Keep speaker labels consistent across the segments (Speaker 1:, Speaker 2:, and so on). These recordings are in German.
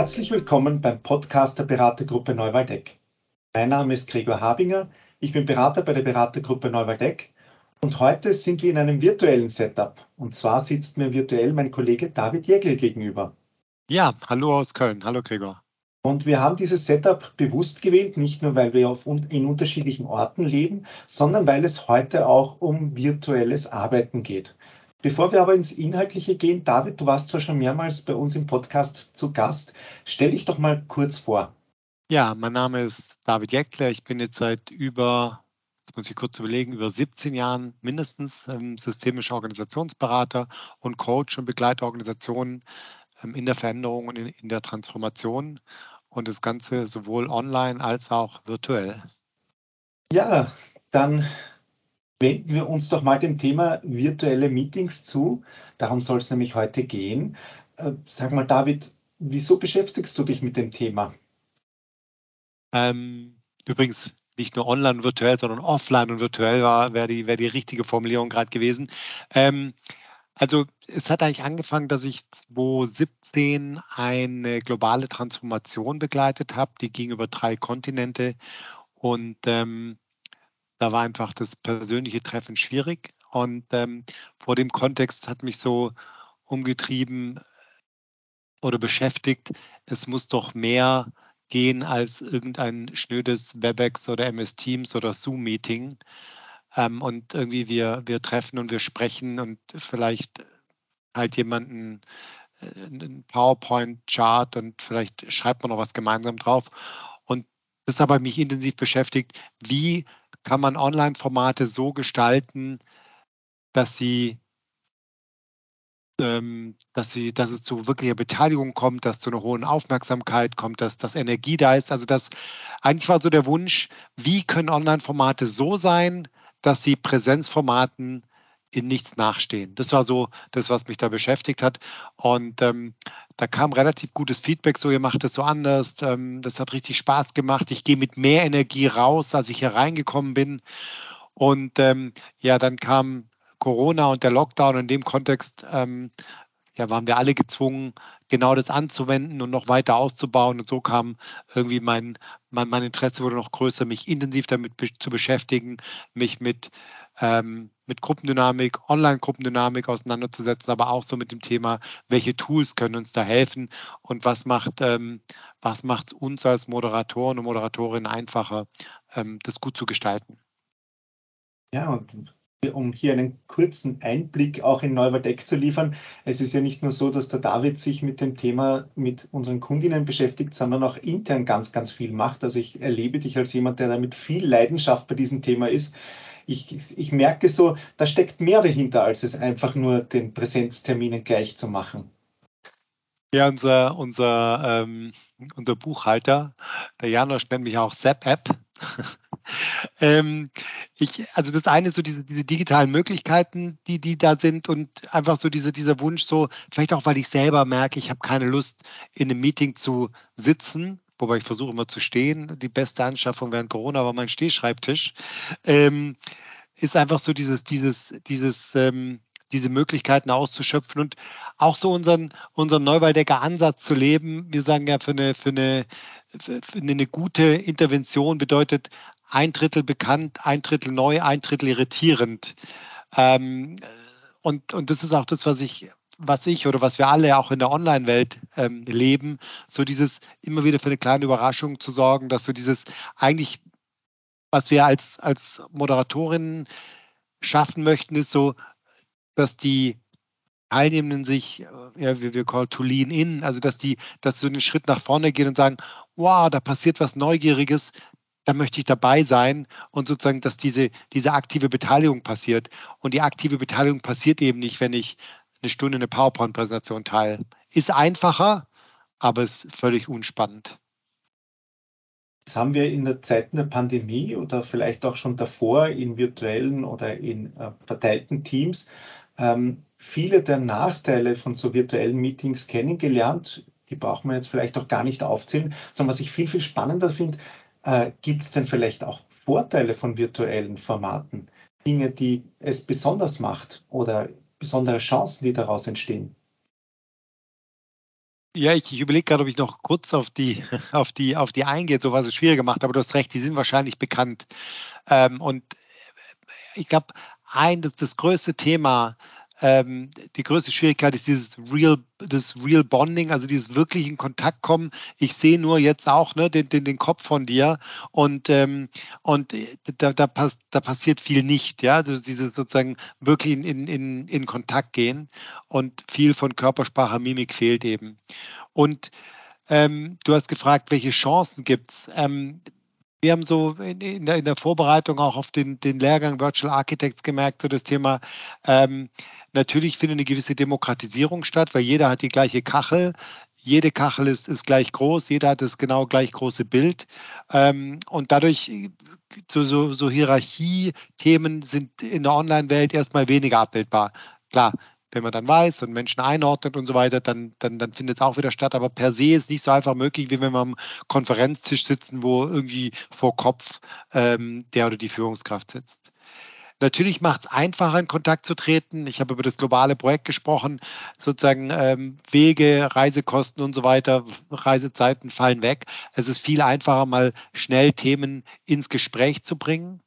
Speaker 1: Herzlich willkommen beim Podcast der Beratergruppe Neuwaldeck. Mein Name ist Gregor Habinger, ich bin Berater bei der Beratergruppe Neuwaldeck und heute sind wir in einem virtuellen Setup. Und zwar sitzt mir virtuell mein Kollege David Jägel gegenüber.
Speaker 2: Ja, hallo aus Köln. Hallo Gregor.
Speaker 1: Und wir haben dieses Setup bewusst gewählt, nicht nur weil wir auf, in unterschiedlichen Orten leben, sondern weil es heute auch um virtuelles Arbeiten geht. Bevor wir aber ins Inhaltliche gehen, David, du warst zwar schon mehrmals bei uns im Podcast zu Gast. Stell dich doch mal kurz vor.
Speaker 2: Ja, mein Name ist David Jäckler. Ich bin jetzt seit über, jetzt muss ich kurz überlegen, über 17 Jahren mindestens ähm, systemischer Organisationsberater und Coach und begleite Organisationen ähm, in der Veränderung und in, in der Transformation und das Ganze sowohl online als auch virtuell.
Speaker 1: Ja, dann wenden wir uns doch mal dem Thema virtuelle Meetings zu. Darum soll es nämlich heute gehen. Äh, sag mal, David, wieso beschäftigst du dich mit dem Thema?
Speaker 2: Ähm, übrigens nicht nur online und virtuell, sondern offline und virtuell war, wäre die, wär die richtige Formulierung gerade gewesen. Ähm, also es hat eigentlich angefangen, dass ich 2017 eine globale Transformation begleitet habe, die ging über drei Kontinente und ähm, da war einfach das persönliche Treffen schwierig. Und ähm, vor dem Kontext hat mich so umgetrieben oder beschäftigt, es muss doch mehr gehen als irgendein schnödes WebEx oder MS Teams oder Zoom-Meeting. Ähm, und irgendwie wir, wir treffen und wir sprechen und vielleicht halt jemanden äh, einen PowerPoint-Chart und vielleicht schreibt man noch was gemeinsam drauf. Und das hat mich intensiv beschäftigt, wie kann man Online-Formate so gestalten, dass sie, ähm, dass sie, dass es zu wirklicher Beteiligung kommt, dass zu einer hohen Aufmerksamkeit kommt, dass, dass Energie da ist. Also das eigentlich war so der Wunsch, wie können Online-Formate so sein, dass sie Präsenzformaten in nichts nachstehen. Das war so das, was mich da beschäftigt hat. Und ähm, da kam relativ gutes Feedback, so ihr macht es so anders. Ähm, das hat richtig Spaß gemacht. Ich gehe mit mehr Energie raus, als ich hier reingekommen bin. Und ähm, ja, dann kam Corona und der Lockdown. In dem Kontext ähm, ja, waren wir alle gezwungen, genau das anzuwenden und noch weiter auszubauen. Und so kam irgendwie mein, mein, mein Interesse wurde noch größer, mich intensiv damit be zu beschäftigen, mich mit ähm, mit Gruppendynamik, Online-Gruppendynamik auseinanderzusetzen, aber auch so mit dem Thema, welche Tools können uns da helfen und was macht ähm, was macht uns als Moderatoren und Moderatorinnen einfacher, ähm, das gut zu gestalten.
Speaker 1: Ja, und um hier einen kurzen Einblick auch in Neuwaldeck zu liefern. Es ist ja nicht nur so, dass der David sich mit dem Thema mit unseren Kundinnen beschäftigt, sondern auch intern ganz, ganz viel macht. Also ich erlebe dich als jemand, der da mit viel Leidenschaft bei diesem Thema ist ich, ich merke so, da steckt mehr dahinter, als es einfach nur den Präsenzterminen gleich zu machen.
Speaker 2: Ja, unser, unser, ähm, unser Buchhalter, der Janosch nennt mich auch Zap-App. ähm, ich, also das eine ist so diese, diese digitalen Möglichkeiten, die, die da sind und einfach so diese, dieser Wunsch, so, vielleicht auch, weil ich selber merke, ich habe keine Lust, in einem Meeting zu sitzen, wobei ich versuche immer zu stehen. Die beste Anschaffung während Corona war mein Stehschreibtisch. Ähm, ist einfach so dieses, dieses, dieses, ähm, diese Möglichkeiten auszuschöpfen und auch so unseren, unseren Neuwaldecker Ansatz zu leben. Wir sagen ja, für eine, für eine, für eine gute Intervention bedeutet ein Drittel bekannt, ein Drittel neu, ein Drittel irritierend. Ähm, und, und das ist auch das, was ich was ich oder was wir alle auch in der Online-Welt ähm, leben, so dieses immer wieder für eine kleine Überraschung zu sorgen, dass so dieses eigentlich, was wir als, als Moderatorinnen schaffen möchten, ist so, dass die Teilnehmenden sich, äh, ja, wie wir call to lean in, also dass die, dass so einen Schritt nach vorne gehen und sagen, wow, da passiert was Neugieriges, da möchte ich dabei sein und sozusagen, dass diese, diese aktive Beteiligung passiert. Und die aktive Beteiligung passiert eben nicht, wenn ich eine Stunde eine PowerPoint-Präsentation teile. Ist einfacher, aber ist völlig unspannend.
Speaker 1: Jetzt haben wir in der Zeit der Pandemie oder vielleicht auch schon davor in virtuellen oder in äh, verteilten Teams ähm, viele der Nachteile von so virtuellen Meetings kennengelernt. Die brauchen wir jetzt vielleicht auch gar nicht aufzählen, sondern was ich viel, viel spannender finde, äh, gibt es denn vielleicht auch Vorteile von virtuellen Formaten? Dinge, die es besonders macht oder besondere Chancen, die daraus entstehen?
Speaker 2: Ja, ich, ich überlege gerade, ob ich noch kurz auf die, auf die, auf die eingehe, so was es schwieriger macht, aber du hast recht, die sind wahrscheinlich bekannt. Ähm, und ich glaube, ein, das, das größte Thema ähm, die größte Schwierigkeit ist dieses Real, das Real Bonding, also dieses wirklich in Kontakt kommen. Ich sehe nur jetzt auch ne, den, den, den Kopf von dir und, ähm, und da, da, pass, da passiert viel nicht, ja, also dieses sozusagen wirklich in, in, in Kontakt gehen und viel von Körpersprache, Mimik fehlt eben. Und ähm, du hast gefragt, welche Chancen gibt es? Ähm, wir haben so in, in, der, in, der, Vorbereitung auch auf den, den Lehrgang Virtual Architects gemerkt, so das Thema, ähm, natürlich findet eine gewisse Demokratisierung statt, weil jeder hat die gleiche Kachel. Jede Kachel ist, ist gleich groß, jeder hat das genau gleich große Bild. Ähm, und dadurch so, so, so Hierarchie-Themen sind in der Online-Welt erstmal weniger abbildbar. Klar, wenn man dann weiß und Menschen einordnet und so weiter, dann, dann, dann findet es auch wieder statt. Aber per se ist nicht so einfach möglich, wie wenn wir am Konferenztisch sitzen, wo irgendwie vor Kopf ähm, der oder die Führungskraft sitzt. Natürlich macht es einfacher, in Kontakt zu treten. Ich habe über das globale Projekt gesprochen. Sozusagen ähm, Wege, Reisekosten und so weiter, Reisezeiten fallen weg. Es ist viel einfacher, mal schnell Themen ins Gespräch zu bringen.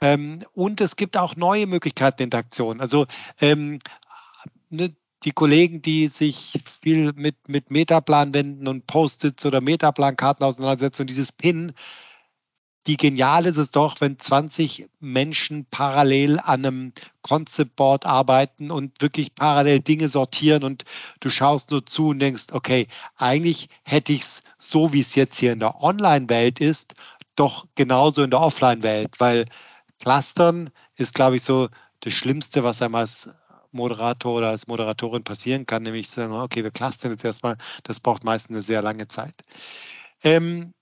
Speaker 2: Ähm, und es gibt auch neue Möglichkeiten der Interaktion. Also ähm, ne, die Kollegen, die sich viel mit, mit Metaplanwänden und Post-its oder Metaplankarten auseinandersetzen und dieses PIN, wie genial ist es doch, wenn 20 Menschen parallel an einem Concept Board arbeiten und wirklich parallel Dinge sortieren und du schaust nur zu und denkst, okay, eigentlich hätte ich es so, wie es jetzt hier in der Online-Welt ist, doch genauso in der Offline-Welt, weil Clustern ist, glaube ich, so das Schlimmste, was einem als Moderator oder als Moderatorin passieren kann, nämlich sagen, okay, wir clustern jetzt erstmal, das braucht meistens eine sehr lange Zeit. Ähm,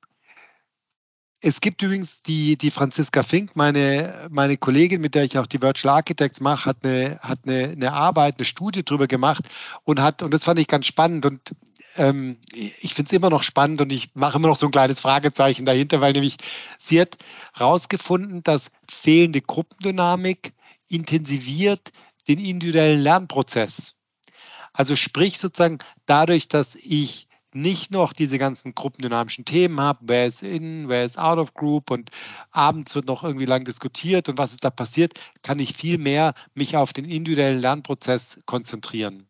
Speaker 2: es gibt übrigens die, die Franziska Fink, meine, meine Kollegin, mit der ich auch die Virtual Architects mache, hat eine, hat eine, eine Arbeit, eine Studie darüber gemacht und hat, und das fand ich ganz spannend und ähm, ich finde es immer noch spannend und ich mache immer noch so ein kleines Fragezeichen dahinter, weil nämlich sie hat herausgefunden, dass fehlende Gruppendynamik intensiviert den individuellen Lernprozess. Also sprich sozusagen dadurch, dass ich nicht noch diese ganzen gruppendynamischen Themen habe, wer ist in, wer ist out of group und abends wird noch irgendwie lang diskutiert und was ist da passiert, kann ich viel mehr mich auf den individuellen Lernprozess konzentrieren.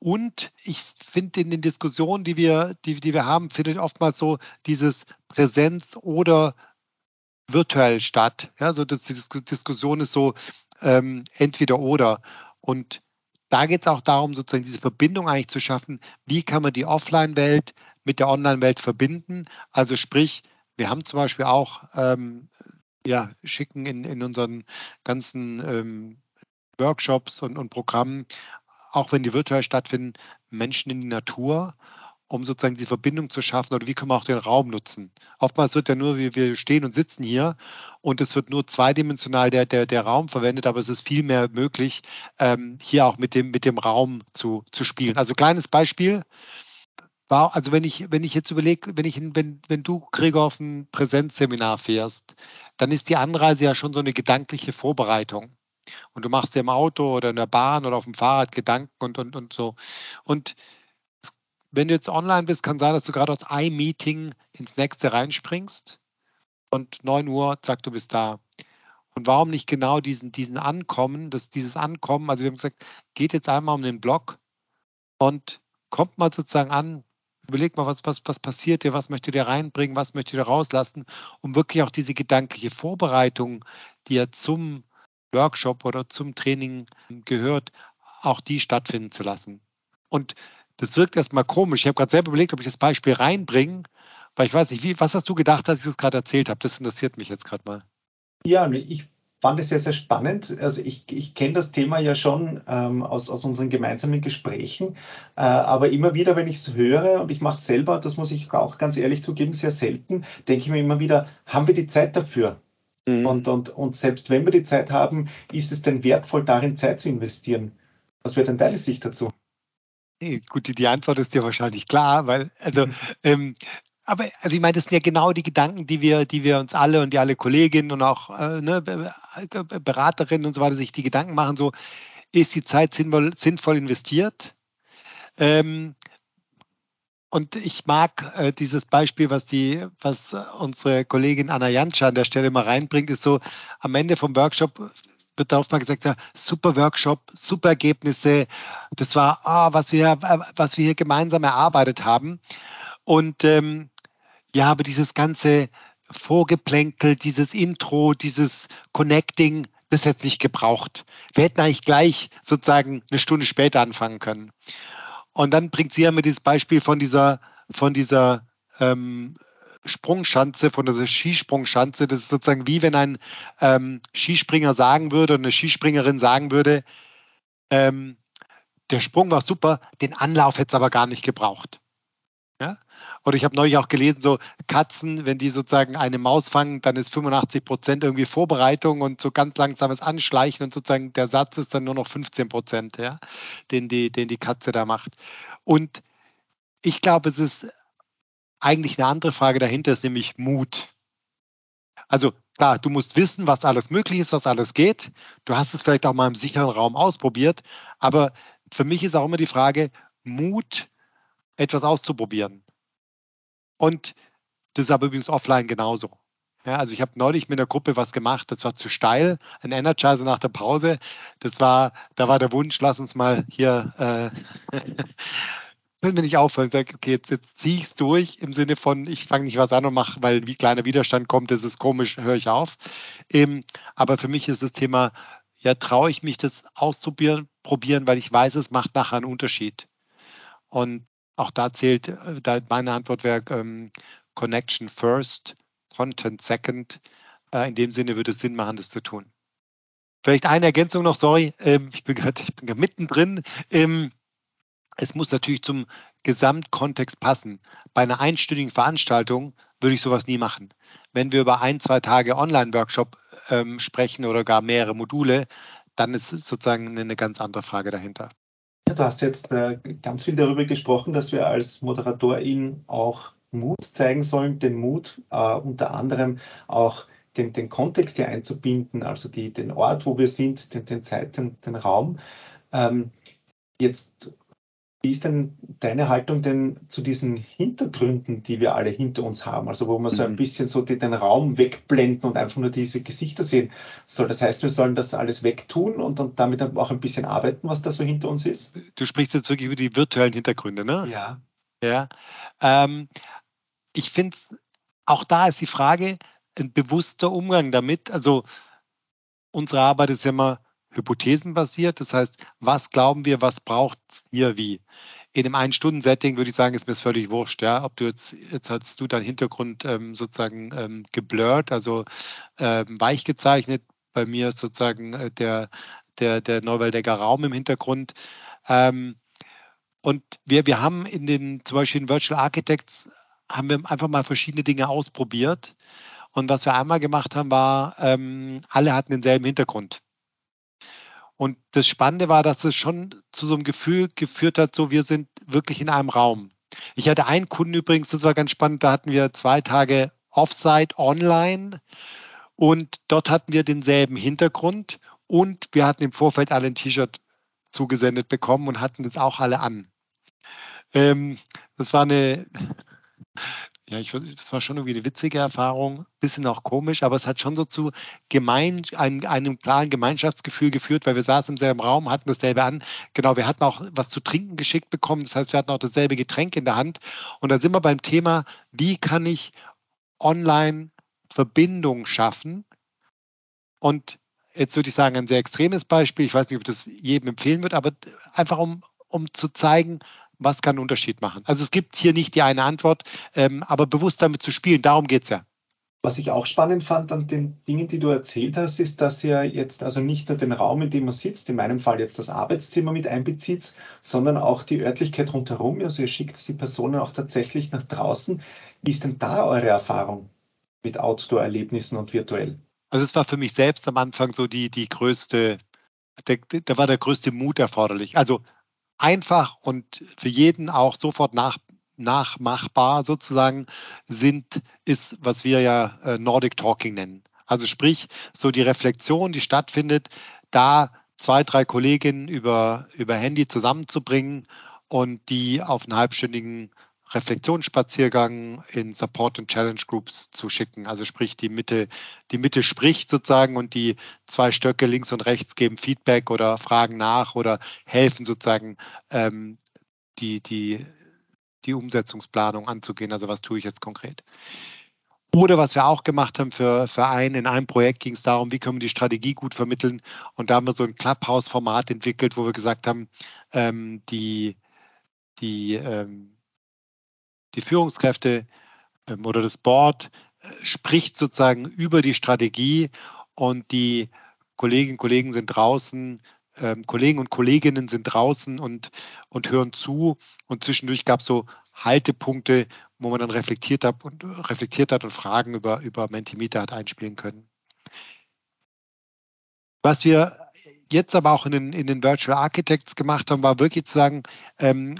Speaker 2: Und ich finde in den Diskussionen, die wir, die, die wir haben, findet oftmals so dieses Präsenz oder virtuell statt. Ja, so das, die Diskussion ist so ähm, entweder oder. Und da geht es auch darum, sozusagen diese Verbindung eigentlich zu schaffen. Wie kann man die Offline-Welt mit der Online-Welt verbinden? Also sprich, wir haben zum Beispiel auch, ähm, ja, schicken in, in unseren ganzen ähm, Workshops und, und Programmen auch wenn die virtuell stattfinden, Menschen in die Natur, um sozusagen die Verbindung zu schaffen oder wie können wir auch den Raum nutzen. Oftmals wird ja nur, wir, wir stehen und sitzen hier und es wird nur zweidimensional der, der, der Raum verwendet, aber es ist viel mehr möglich, ähm, hier auch mit dem, mit dem Raum zu, zu spielen. Also kleines Beispiel. Also wenn ich, wenn ich jetzt überlege, wenn wenn, wenn du, Gregor, auf ein Präsenzseminar fährst, dann ist die Anreise ja schon so eine gedankliche Vorbereitung und du machst dir im Auto oder in der Bahn oder auf dem Fahrrad Gedanken und, und, und so. Und wenn du jetzt online bist, kann sein, dass du gerade aus einem Meeting ins nächste reinspringst und 9 Uhr, zack, du bist da. Und warum nicht genau diesen, diesen Ankommen, das, dieses Ankommen, also wir haben gesagt, geht jetzt einmal um den Block und kommt mal sozusagen an, überleg mal, was, was, was passiert dir, was möchtet ihr reinbringen, was möchtet ihr rauslassen, um wirklich auch diese gedankliche Vorbereitung, die ja zum Workshop oder zum Training gehört, auch die stattfinden zu lassen. Und das wirkt erstmal komisch. Ich habe gerade selber überlegt, ob ich das Beispiel reinbringe, weil ich weiß nicht, wie, was hast du gedacht, als ich das gerade erzählt habe? Das interessiert mich jetzt gerade mal.
Speaker 1: Ja, ich fand es sehr, sehr spannend. Also ich, ich kenne das Thema ja schon ähm, aus, aus unseren gemeinsamen Gesprächen, äh, aber immer wieder, wenn ich es höre und ich mache es selber, das muss ich auch ganz ehrlich zugeben, sehr selten, denke ich mir immer wieder, haben wir die Zeit dafür? Mhm. Und, und, und selbst wenn wir die Zeit haben, ist es denn wertvoll, darin Zeit zu investieren? Was wäre denn deine Sicht dazu?
Speaker 2: Gut, die, die Antwort ist dir wahrscheinlich klar, weil, also, mhm. ähm, aber also ich meine, das sind ja genau die Gedanken, die wir, die wir uns alle und die alle Kolleginnen und auch äh, ne, Beraterinnen und so weiter sich die Gedanken machen, so ist die Zeit sinnvoll, sinnvoll investiert? Ähm, und ich mag äh, dieses Beispiel, was die, was unsere Kollegin Anna Jantscha an der Stelle mal reinbringt, ist so, am Ende vom Workshop wird darauf mal gesagt, ja, super Workshop, super Ergebnisse. Das war, oh, was, wir, was wir hier gemeinsam erarbeitet haben. Und ähm, ja, aber dieses ganze Vorgeplänkel, dieses Intro, dieses Connecting, das hätte es nicht gebraucht. Wir hätten eigentlich gleich sozusagen eine Stunde später anfangen können. Und dann bringt sie ja mit dieses Beispiel von dieser, von dieser ähm, Sprungschanze, von dieser Skisprungschanze. Das ist sozusagen wie wenn ein ähm, Skispringer sagen würde, eine Skispringerin sagen würde, ähm, der Sprung war super, den Anlauf hätte es aber gar nicht gebraucht. Ja? Oder ich habe neulich auch gelesen, so Katzen, wenn die sozusagen eine Maus fangen, dann ist 85 Prozent irgendwie Vorbereitung und so ganz langsames Anschleichen und sozusagen der Satz ist dann nur noch 15 Prozent, ja, den, die, den die Katze da macht. Und ich glaube, es ist eigentlich eine andere Frage dahinter, ist nämlich Mut. Also klar, du musst wissen, was alles möglich ist, was alles geht. Du hast es vielleicht auch mal im sicheren Raum ausprobiert, aber für mich ist auch immer die Frage, Mut, etwas auszuprobieren. Und das ist aber übrigens offline genauso. Ja, also ich habe neulich mit einer Gruppe was gemacht, das war zu steil, ein Energizer nach der Pause. Das war, da war der Wunsch, lass uns mal hier, äh, wenn mir nicht auffallen, sage, okay, jetzt, jetzt ziehe ich es durch im Sinne von, ich fange nicht was an und mache, weil wie kleiner Widerstand kommt, das ist komisch, höre ich auf. Ähm, aber für mich ist das Thema, ja, traue ich mich das auszuprobieren, probieren, weil ich weiß, es macht nachher einen Unterschied. Und auch da zählt, äh, da meine Antwort wäre ähm, Connection first, Content second. Äh, in dem Sinne würde es Sinn machen, das zu tun. Vielleicht eine Ergänzung noch, sorry, ähm, ich bin gerade mittendrin. Ähm, es muss natürlich zum Gesamtkontext passen. Bei einer einstündigen Veranstaltung würde ich sowas nie machen. Wenn wir über ein, zwei Tage Online-Workshop ähm, sprechen oder gar mehrere Module, dann ist sozusagen eine ganz andere Frage dahinter.
Speaker 1: Du hast jetzt äh, ganz viel darüber gesprochen, dass wir als Moderatorin auch Mut zeigen sollen, den Mut äh, unter anderem auch den, den Kontext hier einzubinden, also die, den Ort, wo wir sind, den, den Zeit, den, den Raum. Ähm, jetzt wie ist denn deine Haltung denn zu diesen Hintergründen, die wir alle hinter uns haben? Also wo wir so ein mhm. bisschen so den Raum wegblenden und einfach nur diese Gesichter sehen soll. Das heißt, wir sollen das alles wegtun und, und damit auch ein bisschen arbeiten, was da so hinter uns ist?
Speaker 2: Du sprichst jetzt wirklich über die virtuellen Hintergründe, ne?
Speaker 1: Ja.
Speaker 2: Ja. Ähm, ich finde, auch da ist die Frage, ein bewusster Umgang damit. Also unsere Arbeit ist ja immer hypothesenbasiert. Das heißt, was glauben wir, was braucht es hier wie? In einem Ein-Stunden-Setting würde ich sagen, ist mir es völlig wurscht. Ja? Ob du jetzt, jetzt hast du deinen Hintergrund ähm, sozusagen ähm, geblurrt, also ähm, weich gezeichnet. Bei mir ist sozusagen äh, der, der, der Neuwaldecker Raum im Hintergrund. Ähm, und wir, wir haben in den, zum Beispiel in Virtual Architects, haben wir einfach mal verschiedene Dinge ausprobiert. Und was wir einmal gemacht haben, war, ähm, alle hatten denselben Hintergrund. Und das Spannende war, dass es schon zu so einem Gefühl geführt hat, so wir sind wirklich in einem Raum. Ich hatte einen Kunden übrigens, das war ganz spannend, da hatten wir zwei Tage Offsite online und dort hatten wir denselben Hintergrund und wir hatten im Vorfeld alle ein T-Shirt zugesendet bekommen und hatten das auch alle an. Ähm, das war eine, ja, ich, das war schon irgendwie eine witzige Erfahrung, bisschen auch komisch, aber es hat schon so zu gemein, ein, einem klaren Gemeinschaftsgefühl geführt, weil wir saßen im selben Raum, hatten dasselbe an. Genau, wir hatten auch was zu trinken geschickt bekommen, das heißt, wir hatten auch dasselbe Getränk in der Hand. Und da sind wir beim Thema, wie kann ich online Verbindung schaffen? Und jetzt würde ich sagen, ein sehr extremes Beispiel, ich weiß nicht, ob das jedem empfehlen wird, aber einfach um, um zu zeigen, was kann einen Unterschied machen? Also es gibt hier nicht die eine Antwort, ähm, aber bewusst damit zu spielen, darum geht es ja.
Speaker 1: Was ich auch spannend fand an den Dingen, die du erzählt hast, ist, dass ihr jetzt also nicht nur den Raum, in dem man sitzt, in meinem Fall jetzt das Arbeitszimmer mit einbezieht, sondern auch die Örtlichkeit rundherum. Also ihr schickt die Personen auch tatsächlich nach draußen. Wie ist denn da eure Erfahrung mit Outdoor-Erlebnissen und virtuell?
Speaker 2: Also es war für mich selbst am Anfang so die, die größte, da war der größte Mut erforderlich. Also einfach und für jeden auch sofort nach, nachmachbar sozusagen sind, ist, was wir ja äh, Nordic Talking nennen. Also sprich, so die Reflexion, die stattfindet, da zwei, drei Kolleginnen über, über Handy zusammenzubringen und die auf einen halbstündigen Reflexionsspaziergang in Support und Challenge Groups zu schicken. Also sprich, die Mitte, die Mitte spricht sozusagen und die zwei Stöcke links und rechts geben Feedback oder fragen nach oder helfen sozusagen ähm, die, die, die Umsetzungsplanung anzugehen. Also was tue ich jetzt konkret? Oder was wir auch gemacht haben für, einen, in einem Projekt ging es darum, wie können wir die Strategie gut vermitteln. Und da haben wir so ein Clubhouse-Format entwickelt, wo wir gesagt haben, ähm, die, die ähm, die Führungskräfte ähm, oder das Board äh, spricht sozusagen über die Strategie und die Kolleginnen und Kollegen sind draußen, ähm, Kollegen und Kolleginnen sind draußen und, und hören zu. Und zwischendurch gab es so Haltepunkte, wo man dann reflektiert hat und reflektiert hat und Fragen über, über Mentimeter hat einspielen können. Was wir jetzt aber auch in den, in den Virtual Architects gemacht haben, war wirklich zu sagen, ähm,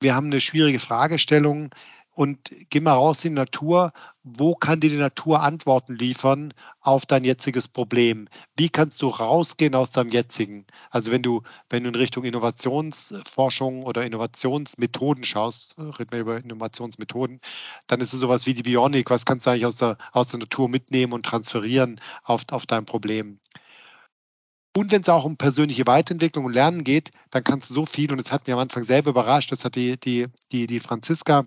Speaker 2: wir haben eine schwierige Fragestellung und geh mal raus in die Natur. Wo kann dir die Natur Antworten liefern auf dein jetziges Problem? Wie kannst du rausgehen aus deinem jetzigen? Also wenn du, wenn du in Richtung Innovationsforschung oder Innovationsmethoden schaust, reden wir über Innovationsmethoden, dann ist es sowas wie die Bionik. Was kannst du eigentlich aus der, aus der Natur mitnehmen und transferieren auf, auf dein Problem? Und wenn es auch um persönliche Weiterentwicklung und Lernen geht, dann kannst du so viel, und es hat mich am Anfang selber überrascht, das hat die, die, die, die Franziska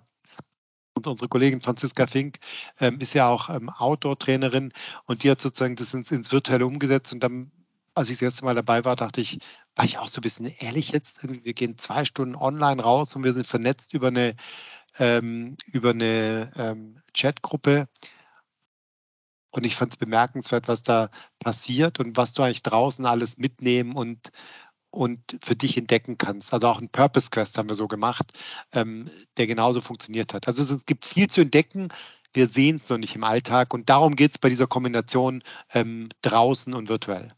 Speaker 2: und unsere Kollegin Franziska Fink ähm, ist ja auch ähm, Outdoor-Trainerin und die hat sozusagen das ins, ins Virtuelle umgesetzt. Und dann, als ich das erste Mal dabei war, dachte ich, war ich auch so ein bisschen ehrlich jetzt? Wir gehen zwei Stunden online raus und wir sind vernetzt über eine, ähm, über eine ähm, Chatgruppe. Und ich fand es bemerkenswert, was da passiert und was du eigentlich draußen alles mitnehmen und, und für dich entdecken kannst. Also auch ein Purpose Quest haben wir so gemacht, ähm, der genauso funktioniert hat. Also es, es gibt viel zu entdecken. Wir sehen es noch nicht im Alltag und darum geht es bei dieser Kombination ähm, draußen und virtuell.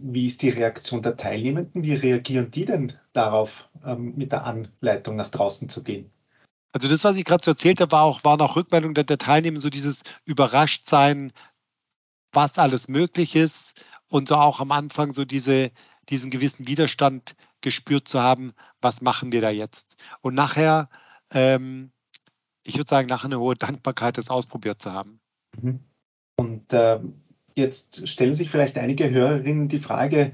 Speaker 1: Wie ist die Reaktion der Teilnehmenden? Wie reagieren die denn darauf, ähm, mit der Anleitung nach draußen zu gehen?
Speaker 2: Also das, was ich gerade so erzählt habe, war auch, waren auch Rückmeldungen der, der Teilnehmer, so dieses Überraschtsein, was alles möglich ist und so auch am Anfang so diese, diesen gewissen Widerstand gespürt zu haben, was machen wir da jetzt? Und nachher, ähm, ich würde sagen, nachher eine hohe Dankbarkeit, das ausprobiert zu haben.
Speaker 1: Mhm. Und äh, jetzt stellen sich vielleicht einige Hörerinnen die Frage,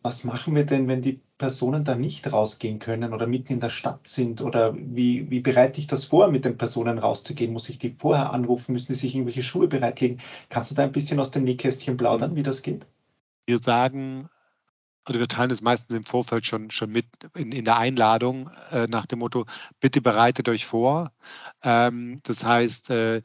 Speaker 1: was machen wir denn, wenn die Personen da nicht rausgehen können oder mitten in der Stadt sind? Oder wie, wie bereite ich das vor, mit den Personen rauszugehen? Muss ich die vorher anrufen? Müssen die sich irgendwelche Schuhe bereitlegen? Kannst du da ein bisschen aus dem Nähkästchen plaudern, wie das geht?
Speaker 2: Wir sagen, oder wir teilen es meistens im Vorfeld schon, schon mit in, in der Einladung äh, nach dem Motto, bitte bereitet euch vor. Ähm, das heißt, äh,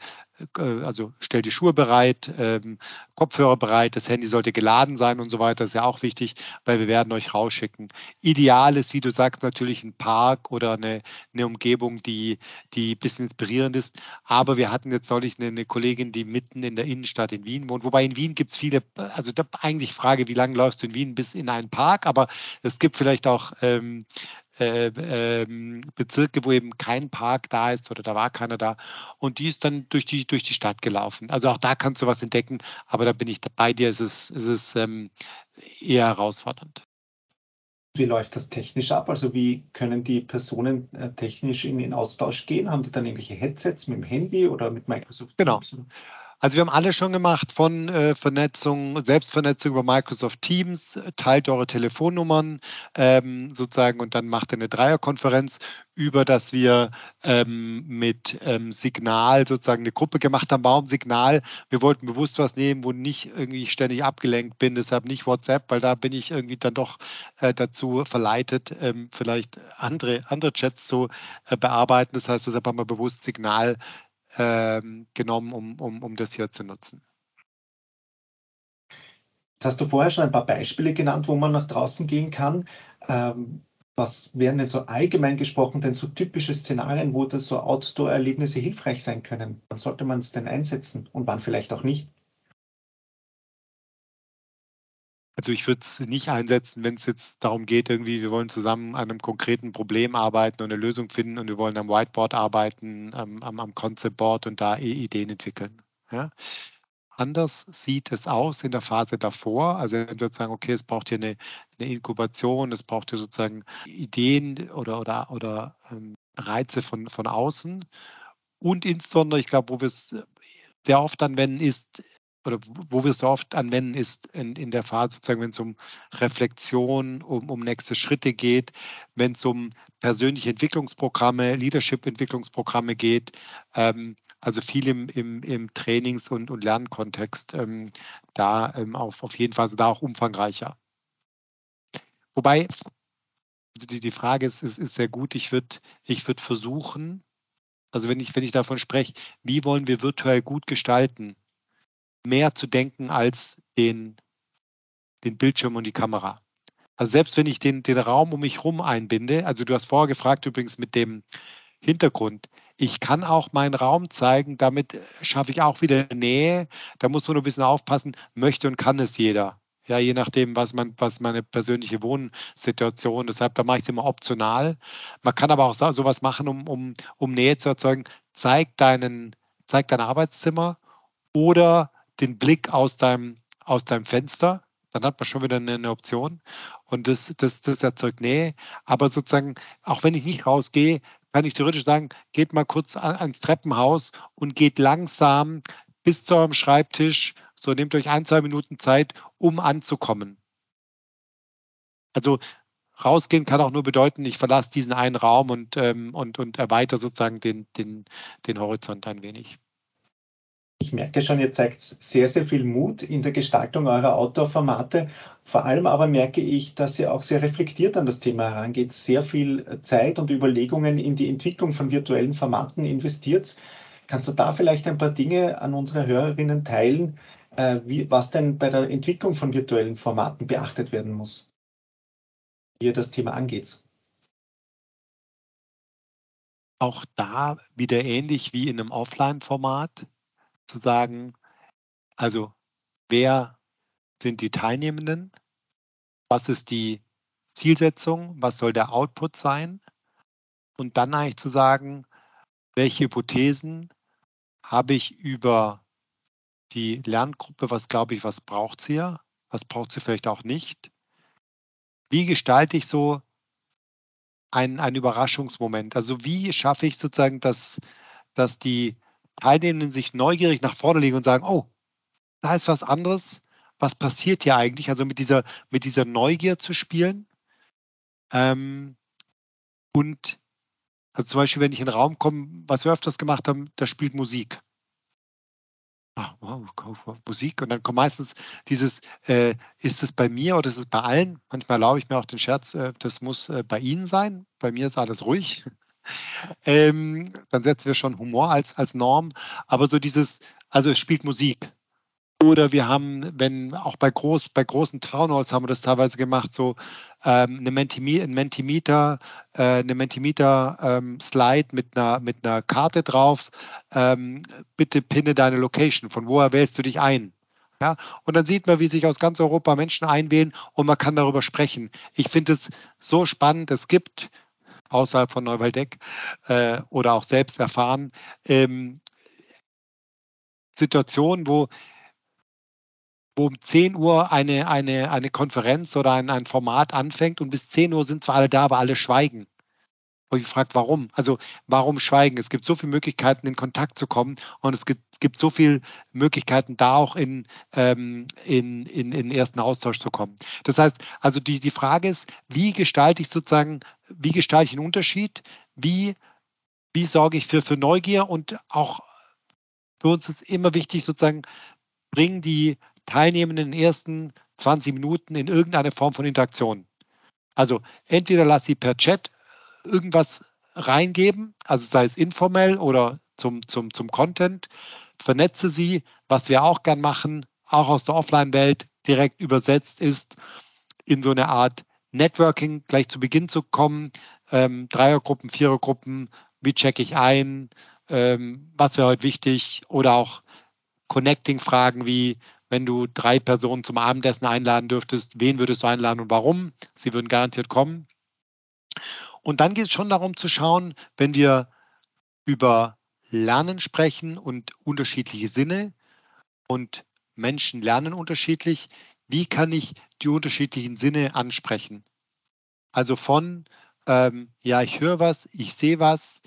Speaker 2: also stell die Schuhe bereit, ähm, Kopfhörer bereit, das Handy sollte geladen sein und so weiter. Das ist ja auch wichtig, weil wir werden euch rausschicken. Ideal ist, wie du sagst, natürlich ein Park oder eine, eine Umgebung, die, die ein bisschen inspirierend ist. Aber wir hatten jetzt neulich eine, eine Kollegin, die mitten in der Innenstadt in Wien wohnt. Wobei in Wien gibt es viele, also da eigentlich Frage, wie lange läufst du in Wien bis in einen Park? Aber es gibt vielleicht auch äh, ähm, Bezirke, wo eben kein Park da ist oder da war keiner da. Und die ist dann durch die, durch die Stadt gelaufen. Also auch da kannst du was entdecken, aber da bin ich bei dir, ist es, ist es ähm, eher herausfordernd.
Speaker 1: Wie läuft das technisch ab? Also wie können die Personen äh, technisch in den Austausch gehen? Haben die dann irgendwelche Headsets mit dem Handy oder mit Microsoft
Speaker 2: Genau. Also wir haben alle schon gemacht von äh, Vernetzung, Selbstvernetzung über Microsoft Teams, teilt eure Telefonnummern ähm, sozusagen und dann macht ihr eine Dreierkonferenz, über das wir ähm, mit ähm, Signal sozusagen eine Gruppe gemacht haben. Warum Signal? Wir wollten bewusst was nehmen, wo nicht irgendwie ständig abgelenkt bin, deshalb nicht WhatsApp, weil da bin ich irgendwie dann doch äh, dazu verleitet, ähm, vielleicht andere, andere Chats zu äh, bearbeiten. Das heißt, deshalb haben wir bewusst Signal ähm, genommen, um, um, um das hier zu nutzen.
Speaker 1: Jetzt hast du vorher schon ein paar Beispiele genannt, wo man nach draußen gehen kann. Ähm, was wären denn so allgemein gesprochen denn so typische Szenarien, wo das so Outdoor-Erlebnisse hilfreich sein können? Wann sollte man es denn einsetzen und wann vielleicht auch nicht?
Speaker 2: Also ich würde es nicht einsetzen, wenn es jetzt darum geht, irgendwie, wir wollen zusammen an einem konkreten Problem arbeiten und eine Lösung finden und wir wollen am Whiteboard arbeiten, am, am, am Concept Board und da Ideen entwickeln. Ja? anders sieht es aus in der Phase davor. Also entweder sagen, okay, es braucht hier eine, eine Inkubation, es braucht hier sozusagen Ideen oder, oder, oder ähm, Reize von, von außen. Und insbesondere, ich glaube, wo wir es sehr oft anwenden, ist, oder wo wir es oft anwenden, ist in, in der Phase sozusagen, wenn es um Reflexion, um, um nächste Schritte geht, wenn es um persönliche Entwicklungsprogramme, Leadership-Entwicklungsprogramme geht, ähm, also viel im, im, im Trainings- und, und Lernkontext, ähm, da ähm, auf, auf jeden Fall, also da auch umfangreicher. Wobei, also die, die Frage ist, ist, ist sehr gut. Ich würde ich würd versuchen, also wenn ich, wenn ich davon spreche, wie wollen wir virtuell gut gestalten, mehr zu denken als den, den Bildschirm und die Kamera. Also selbst wenn ich den, den Raum um mich herum einbinde, also du hast vorher gefragt übrigens mit dem Hintergrund, ich kann auch meinen Raum zeigen, damit schaffe ich auch wieder Nähe. Da muss man nur ein bisschen aufpassen, möchte und kann es jeder. Ja, je nachdem, was man, was meine persönliche Wohnsituation, deshalb, da mache ich es immer optional. Man kann aber auch so, sowas machen, um, um, um Nähe zu erzeugen. Zeig deinen, zeig dein Arbeitszimmer oder den Blick aus deinem, aus deinem Fenster. Dann hat man schon wieder eine, Option. Und das, das, das erzeugt Nähe. Aber sozusagen, auch wenn ich nicht rausgehe, kann ich theoretisch sagen, geht mal kurz ans Treppenhaus und geht langsam bis zu eurem Schreibtisch. So nehmt euch ein, zwei Minuten Zeit, um anzukommen. Also rausgehen kann auch nur bedeuten, ich verlasse diesen einen Raum und, ähm, und, und erweitere sozusagen den, den, den Horizont ein wenig.
Speaker 1: Ich merke schon, ihr zeigt sehr, sehr viel Mut in der Gestaltung eurer Outdoor-Formate. Vor allem aber merke ich, dass ihr auch sehr reflektiert an das Thema herangeht, sehr viel Zeit und Überlegungen in die Entwicklung von virtuellen Formaten investiert. Kannst du da vielleicht ein paar Dinge an unsere Hörerinnen teilen, äh, was denn bei der Entwicklung von virtuellen Formaten beachtet werden muss, wie ihr das Thema angeht?
Speaker 2: Auch da wieder ähnlich wie in einem Offline-Format zu sagen, also wer sind die Teilnehmenden, was ist die Zielsetzung, was soll der Output sein? Und dann eigentlich zu sagen, welche Hypothesen habe ich über die Lerngruppe, was glaube ich, was braucht sie hier, was braucht sie vielleicht auch nicht. Wie gestalte ich so einen, einen Überraschungsmoment? Also wie schaffe ich sozusagen, dass, dass die Teilnehmenden sich neugierig nach vorne legen und sagen, oh, da ist was anderes. Was passiert hier eigentlich? Also mit dieser, mit dieser Neugier zu spielen. Ähm, und also zum Beispiel, wenn ich in den Raum komme, was wir öfters gemacht haben, da spielt Musik. Ah, wow, Musik. Und dann kommt meistens dieses, äh, ist es bei mir oder ist es bei allen? Manchmal erlaube ich mir auch den Scherz, äh, das muss äh, bei Ihnen sein. Bei mir ist alles ruhig. Ähm, dann setzen wir schon Humor als, als Norm. Aber so dieses, also es spielt Musik. Oder wir haben, wenn auch bei, groß, bei großen Townhalls haben wir das teilweise gemacht, so ähm, eine Mentimeter, ein Mentimeter, äh, eine Mentimeter-Slide ähm, mit, einer, mit einer Karte drauf. Ähm, bitte pinne deine Location. Von woher wählst du dich ein? Ja, und dann sieht man, wie sich aus ganz Europa Menschen einwählen und man kann darüber sprechen. Ich finde es so spannend. Es gibt außerhalb von Neuwaldeck äh, oder auch selbst erfahren. Ähm, Situationen, wo, wo um 10 Uhr eine, eine, eine Konferenz oder ein, ein Format anfängt und bis 10 Uhr sind zwar alle da, aber alle schweigen. Ich frage, warum? Also warum schweigen? Es gibt so viele Möglichkeiten, in Kontakt zu kommen und es gibt, es gibt so viele Möglichkeiten, da auch in, ähm, in, in, in ersten Austausch zu kommen. Das heißt, also die, die Frage ist, wie gestalte ich sozusagen, wie gestalte ich einen Unterschied? Wie, wie sorge ich für, für Neugier? Und auch für uns ist immer wichtig, sozusagen, bringen die Teilnehmenden in den ersten 20 Minuten in irgendeine Form von Interaktion. Also entweder lass sie per Chat irgendwas reingeben, also sei es informell oder zum, zum, zum Content, vernetze sie, was wir auch gern machen, auch aus der Offline-Welt direkt übersetzt ist, in so eine Art Networking gleich zu Beginn zu kommen, ähm, Dreiergruppen, Vierergruppen, wie checke ich ein, ähm, was wäre heute wichtig oder auch Connecting-Fragen wie, wenn du drei Personen zum Abendessen einladen dürftest, wen würdest du einladen und warum? Sie würden garantiert kommen. Und dann geht es schon darum zu schauen, wenn wir über Lernen sprechen und unterschiedliche Sinne und Menschen lernen unterschiedlich. Wie kann ich die unterschiedlichen Sinne ansprechen? Also von, ähm, ja, ich höre was, ich sehe was.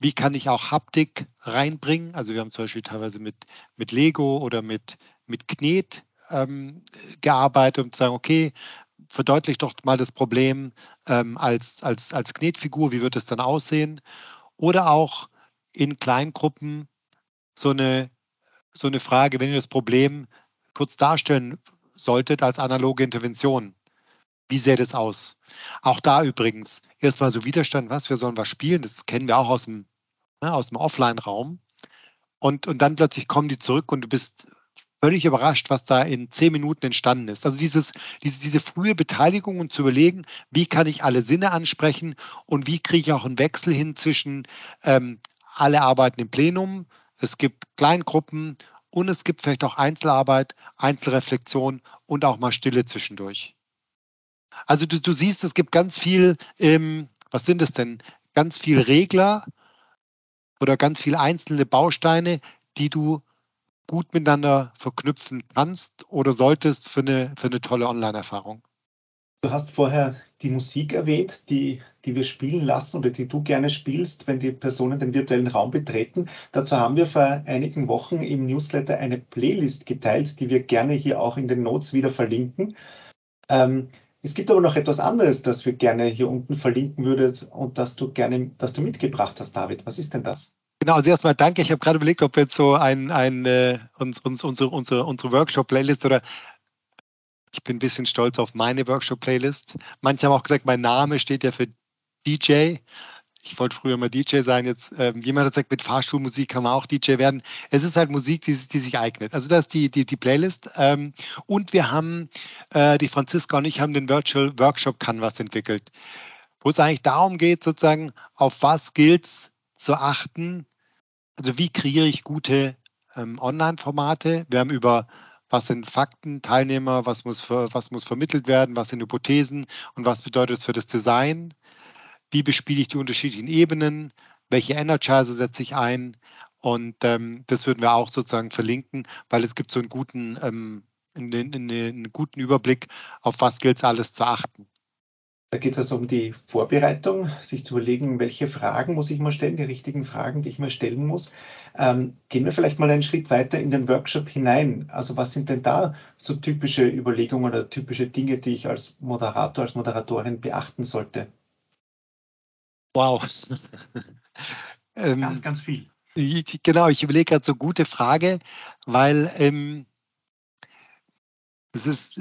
Speaker 2: Wie kann ich auch Haptik reinbringen? Also wir haben zum Beispiel teilweise mit, mit Lego oder mit, mit Knet ähm, gearbeitet, um zu sagen, okay, verdeutlicht doch mal das Problem ähm, als, als, als Knetfigur, wie wird es dann aussehen? Oder auch in Kleingruppen so eine, so eine Frage, wenn ihr das Problem kurz darstellen solltet als analoge Intervention. Wie sähe das aus? Auch da übrigens, erstmal so Widerstand, was, wir sollen was spielen, das kennen wir auch aus dem, ne, dem Offline-Raum. Und, und dann plötzlich kommen die zurück und du bist völlig überrascht, was da in zehn Minuten entstanden ist. Also dieses, diese, diese frühe Beteiligung und zu überlegen, wie kann ich alle Sinne ansprechen und wie kriege ich auch einen Wechsel hin zwischen ähm, alle arbeiten im Plenum, es gibt Kleingruppen und es gibt vielleicht auch Einzelarbeit, Einzelreflexion und auch mal Stille zwischendurch. Also du, du siehst, es gibt ganz viel, ähm, was sind es denn? Ganz viel Regler oder ganz viele einzelne Bausteine, die du gut miteinander verknüpfen kannst oder solltest für eine, für eine tolle Online-Erfahrung.
Speaker 1: Du hast vorher die Musik erwähnt, die, die wir spielen lassen oder die du gerne spielst, wenn die Personen den virtuellen Raum betreten. Dazu haben wir vor einigen Wochen im Newsletter eine Playlist geteilt, die wir gerne hier auch in den Notes wieder verlinken. Ähm, es gibt aber noch etwas anderes, das wir gerne hier unten verlinken würdet und das du gerne, das du mitgebracht hast, David. Was ist denn das?
Speaker 2: Genau, also erstmal danke. Ich habe gerade überlegt, ob wir jetzt so ein, ein äh, uns, uns, unsere, unsere, unsere Workshop-Playlist oder ich bin ein bisschen stolz auf meine Workshop-Playlist. Manche haben auch gesagt, mein Name steht ja für DJ. Ich wollte früher mal DJ sein. Jetzt ähm, jemand hat gesagt, mit Fahrschulmusik kann man auch DJ werden. Es ist halt Musik, die, die sich eignet. Also das ist die, die, die Playlist. Ähm, und wir haben, äh, die Franziska und ich haben den Virtual Workshop Canvas entwickelt, wo es eigentlich darum geht, sozusagen, auf was gilt es zu achten. Also wie kreiere ich gute ähm, Online-Formate? Wir haben über was sind Fakten, Teilnehmer, was muss, was muss vermittelt werden, was sind Hypothesen und was bedeutet es für das Design, wie bespiele ich die unterschiedlichen Ebenen, welche Energizer setze ich ein und ähm, das würden wir auch sozusagen verlinken, weil es gibt so einen guten, ähm, einen, einen guten Überblick, auf was gilt es alles zu achten.
Speaker 1: Da geht es also um die Vorbereitung, sich zu überlegen, welche Fragen muss ich mal stellen, die richtigen Fragen, die ich mir stellen muss. Ähm, gehen wir vielleicht mal einen Schritt weiter in den Workshop hinein. Also was sind denn da so typische Überlegungen oder typische Dinge, die ich als Moderator, als Moderatorin beachten sollte?
Speaker 2: Wow.
Speaker 1: ähm, ganz, ganz viel.
Speaker 2: Genau, ich überlege gerade so gute Frage, weil ähm, es ist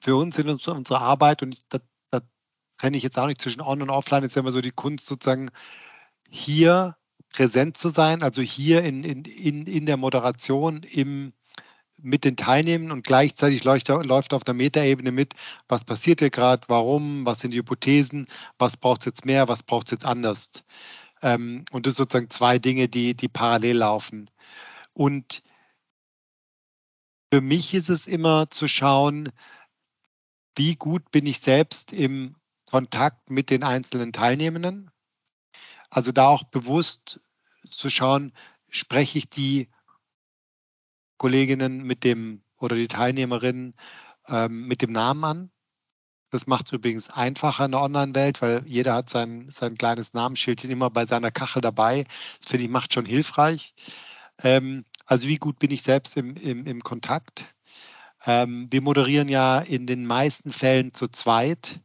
Speaker 2: für uns in unserer Arbeit und da trenne ich jetzt auch nicht zwischen On und Offline, ist ja immer so die Kunst sozusagen hier präsent zu sein, also hier in, in, in, in der Moderation im, mit den Teilnehmern und gleichzeitig läuft, läuft auf der Metaebene mit, was passiert hier gerade, warum, was sind die Hypothesen, was braucht es jetzt mehr, was braucht es jetzt anders. Ähm, und das sind sozusagen zwei Dinge, die, die parallel laufen. Und für mich ist es immer zu schauen, wie gut bin ich selbst im Kontakt mit den einzelnen Teilnehmenden. Also da auch bewusst zu schauen, spreche ich die Kolleginnen mit dem oder die Teilnehmerinnen ähm, mit dem Namen an. Das macht es übrigens einfacher in der Online-Welt, weil jeder hat sein, sein kleines Namensschildchen immer bei seiner Kachel dabei. Das finde ich macht schon hilfreich. Ähm, also wie gut bin ich selbst im, im, im Kontakt? Ähm, wir moderieren ja in den meisten Fällen zu zweit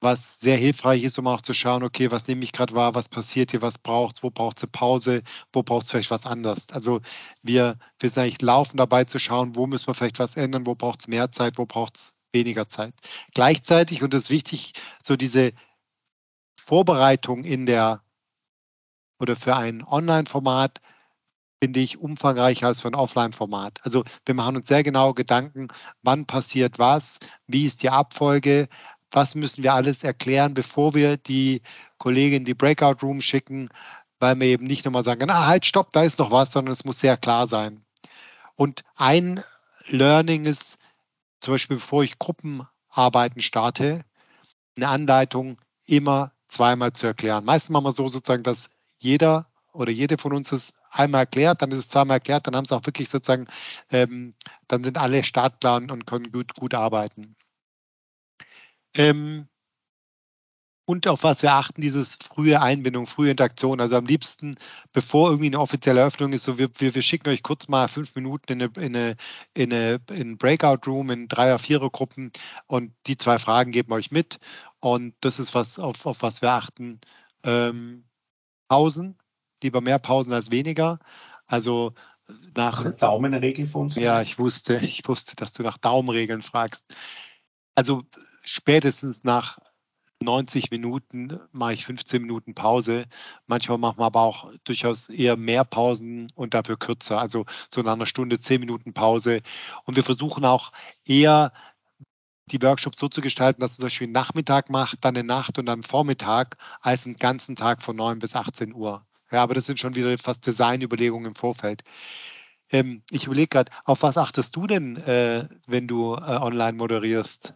Speaker 2: was sehr hilfreich ist, um auch zu schauen, okay, was nehme ich gerade wahr, was passiert hier, was braucht es, wo braucht es eine Pause, wo braucht es vielleicht was anderes. Also wir, wir sind eigentlich laufen dabei zu schauen, wo müssen wir vielleicht was ändern, wo braucht es mehr Zeit, wo braucht es weniger Zeit. Gleichzeitig, und das ist wichtig, so diese Vorbereitung in der oder für ein Online-Format finde ich umfangreicher als für ein Offline-Format. Also wir machen uns sehr genau Gedanken, wann passiert was, wie ist die Abfolge, was müssen wir alles erklären, bevor wir die Kollegin in die Breakout Room schicken, weil wir eben nicht nochmal sagen, na halt, stopp, da ist noch was, sondern es muss sehr klar sein. Und ein Learning ist zum Beispiel, bevor ich Gruppenarbeiten starte, eine Anleitung immer zweimal zu erklären. Meistens machen wir so sozusagen, dass jeder oder jede von uns es einmal erklärt, dann ist es zweimal erklärt, dann haben sie auch wirklich sozusagen, ähm, dann sind alle startklar und können gut, gut arbeiten. Ähm, und auf was wir achten, dieses frühe Einbindung, frühe Interaktion. Also am liebsten, bevor irgendwie eine offizielle Eröffnung ist, so wir, wir, wir schicken euch kurz mal fünf Minuten in eine, in eine, in eine in Breakout-Room, in Dreier-, Vierer-Gruppen und die zwei Fragen geben euch mit. Und das ist was, auf, auf was wir achten. Ähm, Pausen, lieber mehr Pausen als weniger. Also nach.
Speaker 1: Eine Daumenregel von uns?
Speaker 2: Ja, ich wusste, ich wusste, dass du nach Daumenregeln fragst. Also spätestens nach 90 Minuten mache ich 15 Minuten Pause. Manchmal machen wir aber auch durchaus eher mehr Pausen und dafür kürzer. Also so nach einer Stunde 10 Minuten Pause. Und wir versuchen auch eher die Workshops so zu gestalten, dass man zum Beispiel einen Nachmittag macht, dann eine Nacht und dann einen Vormittag, als einen ganzen Tag von 9 bis 18 Uhr. Ja, aber das sind schon wieder fast Designüberlegungen im Vorfeld. Ähm, ich überlege gerade, auf was achtest du denn, äh, wenn du äh, online moderierst?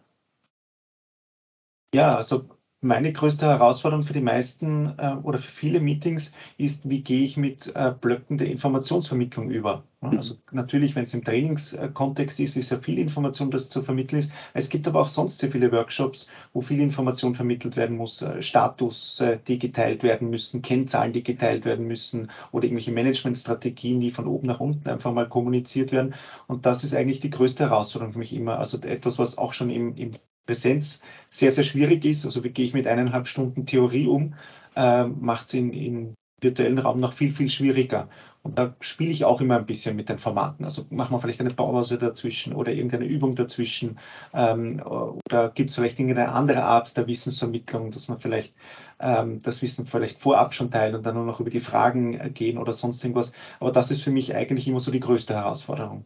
Speaker 1: Ja, also meine größte Herausforderung für die meisten äh, oder für viele Meetings ist, wie gehe ich mit äh, Blöcken der Informationsvermittlung über? Mhm. Also natürlich, wenn es im Trainingskontext ist, ist ja viel Information, das zu vermitteln ist. Es gibt aber auch sonst sehr viele Workshops, wo viel Information vermittelt werden muss, äh, Status, äh, die geteilt werden müssen, Kennzahlen, die geteilt werden müssen oder irgendwelche Managementstrategien, die von oben nach unten einfach mal kommuniziert werden. Und das ist eigentlich die größte Herausforderung für mich immer. Also etwas, was auch schon im, im Präsenz sehr, sehr schwierig ist. Also wie gehe ich mit eineinhalb Stunden Theorie um, äh, macht es in, in virtuellen Raum noch viel, viel schwieriger. Und da spiele ich auch immer ein bisschen mit den Formaten. Also machen wir vielleicht eine Pause dazwischen oder irgendeine Übung dazwischen. Ähm, oder gibt es vielleicht irgendeine andere Art der Wissensvermittlung, dass man vielleicht ähm, das Wissen vielleicht vorab schon teilt und dann nur noch über die Fragen gehen oder sonst irgendwas. Aber das ist für mich eigentlich immer so die größte Herausforderung.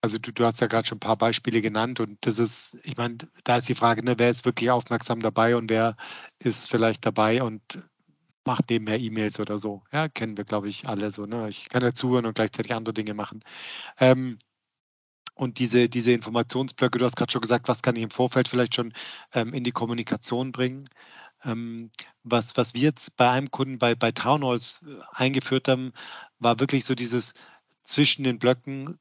Speaker 2: Also du, du hast ja gerade schon ein paar Beispiele genannt und das ist, ich meine, da ist die Frage, ne, wer ist wirklich aufmerksam dabei und wer ist vielleicht dabei und macht nebenher E-Mails oder so. Ja, kennen wir, glaube ich, alle so. Ne? Ich kann ja zuhören und gleichzeitig andere Dinge machen. Ähm, und diese, diese Informationsblöcke, du hast gerade schon gesagt, was kann ich im Vorfeld vielleicht schon ähm, in die Kommunikation bringen. Ähm, was, was wir jetzt bei einem Kunden bei, bei Townhalls äh, eingeführt haben, war wirklich so dieses zwischen den Blöcken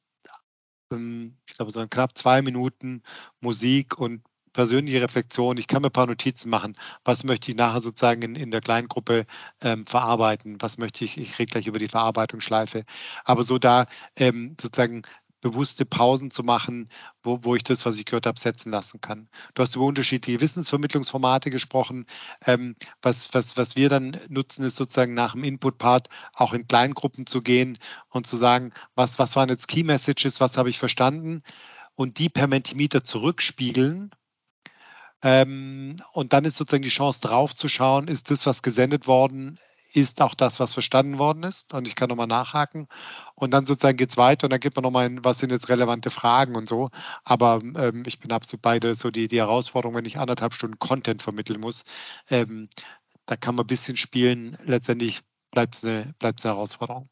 Speaker 2: ich glaube, so knapp zwei Minuten Musik und persönliche Reflexion. Ich kann mir ein paar Notizen machen. Was möchte ich nachher sozusagen in, in der kleinen Gruppe ähm, verarbeiten? Was möchte ich? Ich rede gleich über die Verarbeitungsschleife. Aber so da ähm, sozusagen bewusste Pausen zu machen, wo, wo ich das, was ich gehört habe, setzen lassen kann. Du hast über unterschiedliche Wissensvermittlungsformate gesprochen. Ähm, was, was, was wir dann nutzen, ist sozusagen nach dem Input-Part auch in Kleingruppen zu gehen und zu sagen, was, was waren jetzt Key Messages, was habe ich verstanden und die per Mentimeter zurückspiegeln. Ähm, und dann ist sozusagen die Chance drauf zu schauen, ist das, was gesendet worden ist auch das, was verstanden worden ist. Und ich kann nochmal nachhaken. Und dann sozusagen geht es weiter und dann geht man nochmal in, was sind jetzt relevante Fragen und so. Aber ähm, ich bin absolut beide so die, die Herausforderung, wenn ich anderthalb Stunden Content vermitteln muss. Ähm, da kann man ein bisschen spielen. Letztendlich bleibt es eine, eine Herausforderung.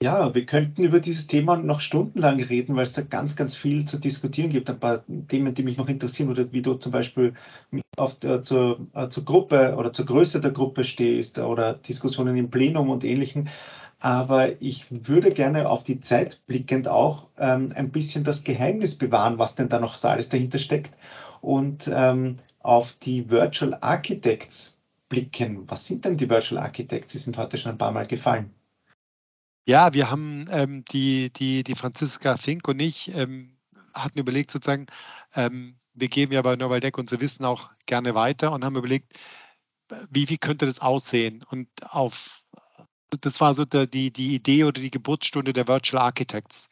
Speaker 1: Ja, wir könnten über dieses Thema noch stundenlang reden, weil es da ganz, ganz viel zu diskutieren gibt. Ein paar Themen, die mich noch interessieren, oder wie du zum Beispiel auf, äh, zur, äh, zur Gruppe oder zur Größe der Gruppe stehst oder Diskussionen im Plenum und ähnlichen. Aber ich würde gerne auf die Zeit blickend auch ähm, ein bisschen das Geheimnis bewahren, was denn da noch so alles dahinter steckt und ähm, auf die Virtual Architects blicken. Was sind denn die Virtual Architects? Sie sind heute schon ein paar Mal gefallen.
Speaker 2: Ja, wir haben ähm, die, die, die Franziska Fink und ich ähm, hatten überlegt, sozusagen, ähm, wir geben ja bei Neuwaldeck unser Wissen auch gerne weiter und haben überlegt, wie, wie könnte das aussehen? Und auf das war so der, die, die Idee oder die Geburtsstunde der Virtual Architects.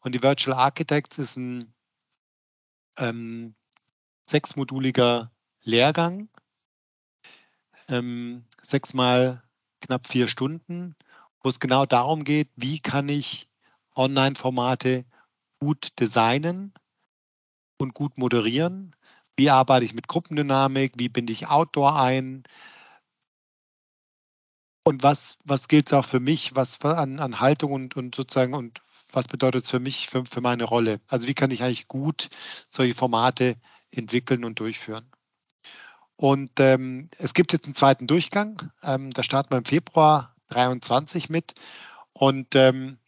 Speaker 2: Und die Virtual Architects ist ein ähm, sechsmoduliger Lehrgang, ähm, sechsmal knapp vier Stunden wo es genau darum geht, wie kann ich Online-Formate gut designen und gut moderieren. Wie arbeite ich mit Gruppendynamik? Wie binde ich Outdoor ein? Und was, was gilt es auch für mich, was an, an Haltung und, und sozusagen und was bedeutet es für mich, für, für meine Rolle? Also wie kann ich eigentlich gut solche Formate entwickeln und durchführen? Und ähm, es gibt jetzt einen zweiten Durchgang. Ähm, da starten wir im Februar 23 mit. Und ähm,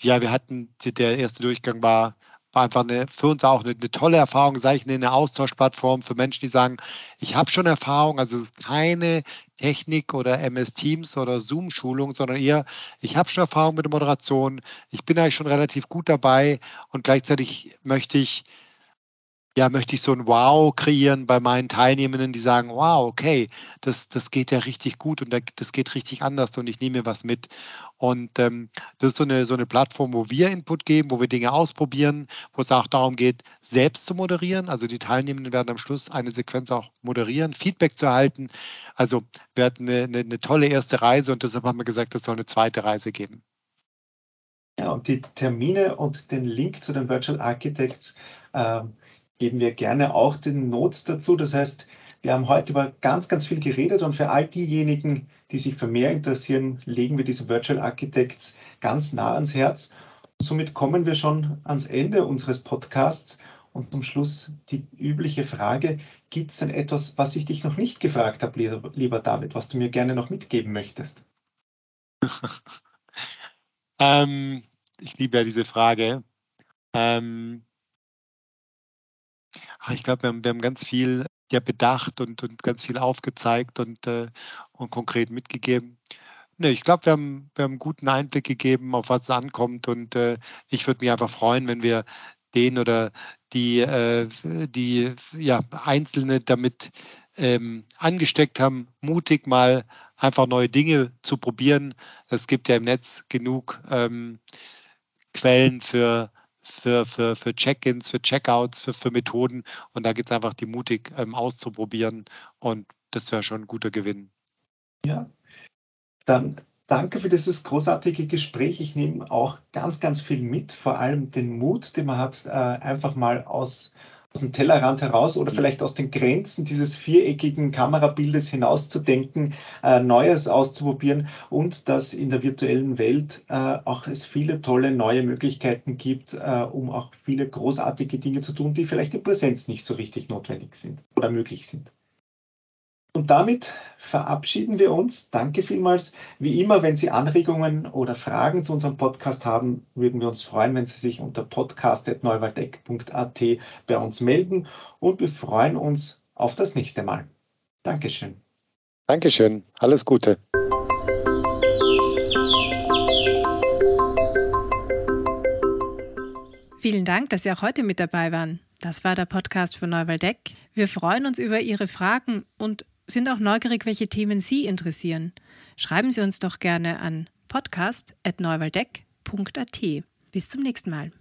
Speaker 2: ja, wir hatten, der erste Durchgang war, war einfach eine, für uns auch eine, eine tolle Erfahrung, sage ich, eine Austauschplattform für Menschen, die sagen, ich habe schon Erfahrung, also es ist keine Technik oder MS Teams oder Zoom-Schulung, sondern eher, ich habe schon Erfahrung mit der Moderation, ich bin eigentlich schon relativ gut dabei und gleichzeitig möchte ich ja, möchte ich so ein Wow kreieren bei meinen Teilnehmenden, die sagen, wow, okay, das, das geht ja richtig gut und das geht richtig anders und ich nehme mir was mit. Und ähm, das ist so eine, so eine Plattform, wo wir Input geben, wo wir Dinge ausprobieren, wo es auch darum geht, selbst zu moderieren. Also die Teilnehmenden werden am Schluss eine Sequenz auch moderieren, Feedback zu erhalten. Also wir hatten eine, eine, eine tolle erste Reise und deshalb haben wir gesagt, es soll eine zweite Reise geben.
Speaker 1: Ja, und die Termine und den Link zu den Virtual Architects ähm, geben wir gerne auch den Notes dazu. Das heißt, wir haben heute über ganz, ganz viel geredet und für all diejenigen, die sich für mehr interessieren, legen wir diese Virtual Architects ganz nah ans Herz. Somit kommen wir schon ans Ende unseres Podcasts und zum Schluss die übliche Frage, gibt es denn etwas, was ich dich noch nicht gefragt habe, lieber David, was du mir gerne noch mitgeben möchtest?
Speaker 2: ähm, ich liebe ja diese Frage. Ähm, ich glaube, wir haben, wir haben ganz viel ja bedacht und, und ganz viel aufgezeigt und, äh, und konkret mitgegeben. Ne, ich glaube, wir haben, wir haben einen guten Einblick gegeben, auf was es ankommt. Und äh, ich würde mich einfach freuen, wenn wir den oder die, äh, die ja, Einzelne damit ähm, angesteckt haben, mutig mal einfach neue Dinge zu probieren. Es gibt ja im Netz genug ähm, Quellen für für, für, für Check-ins, für Checkouts, für, für Methoden. Und da geht es einfach, die mutig ähm, auszuprobieren. Und das wäre schon ein guter Gewinn.
Speaker 1: Ja, dann danke für dieses großartige Gespräch. Ich nehme auch ganz, ganz viel mit, vor allem den Mut, den man hat, äh, einfach mal aus aus dem Tellerrand heraus oder vielleicht aus den Grenzen dieses viereckigen Kamerabildes hinauszudenken, äh, Neues auszuprobieren und dass in der virtuellen Welt äh, auch es viele tolle neue Möglichkeiten gibt, äh, um auch viele großartige Dinge zu tun, die vielleicht in Präsenz nicht so richtig notwendig sind oder möglich sind. Und damit verabschieden wir uns. Danke vielmals. Wie immer, wenn Sie Anregungen oder Fragen zu unserem Podcast haben, würden wir uns freuen, wenn Sie sich unter podcast.neuwaldeck.at bei uns melden. Und wir freuen uns auf das nächste Mal. Dankeschön.
Speaker 2: Dankeschön. Alles Gute.
Speaker 3: Vielen Dank, dass Sie auch heute mit dabei waren. Das war der Podcast von Neuwaldeck. Wir freuen uns über Ihre Fragen und sind auch neugierig, welche Themen Sie interessieren. Schreiben Sie uns doch gerne an podcast.neuwaldeck.at. Bis zum nächsten Mal.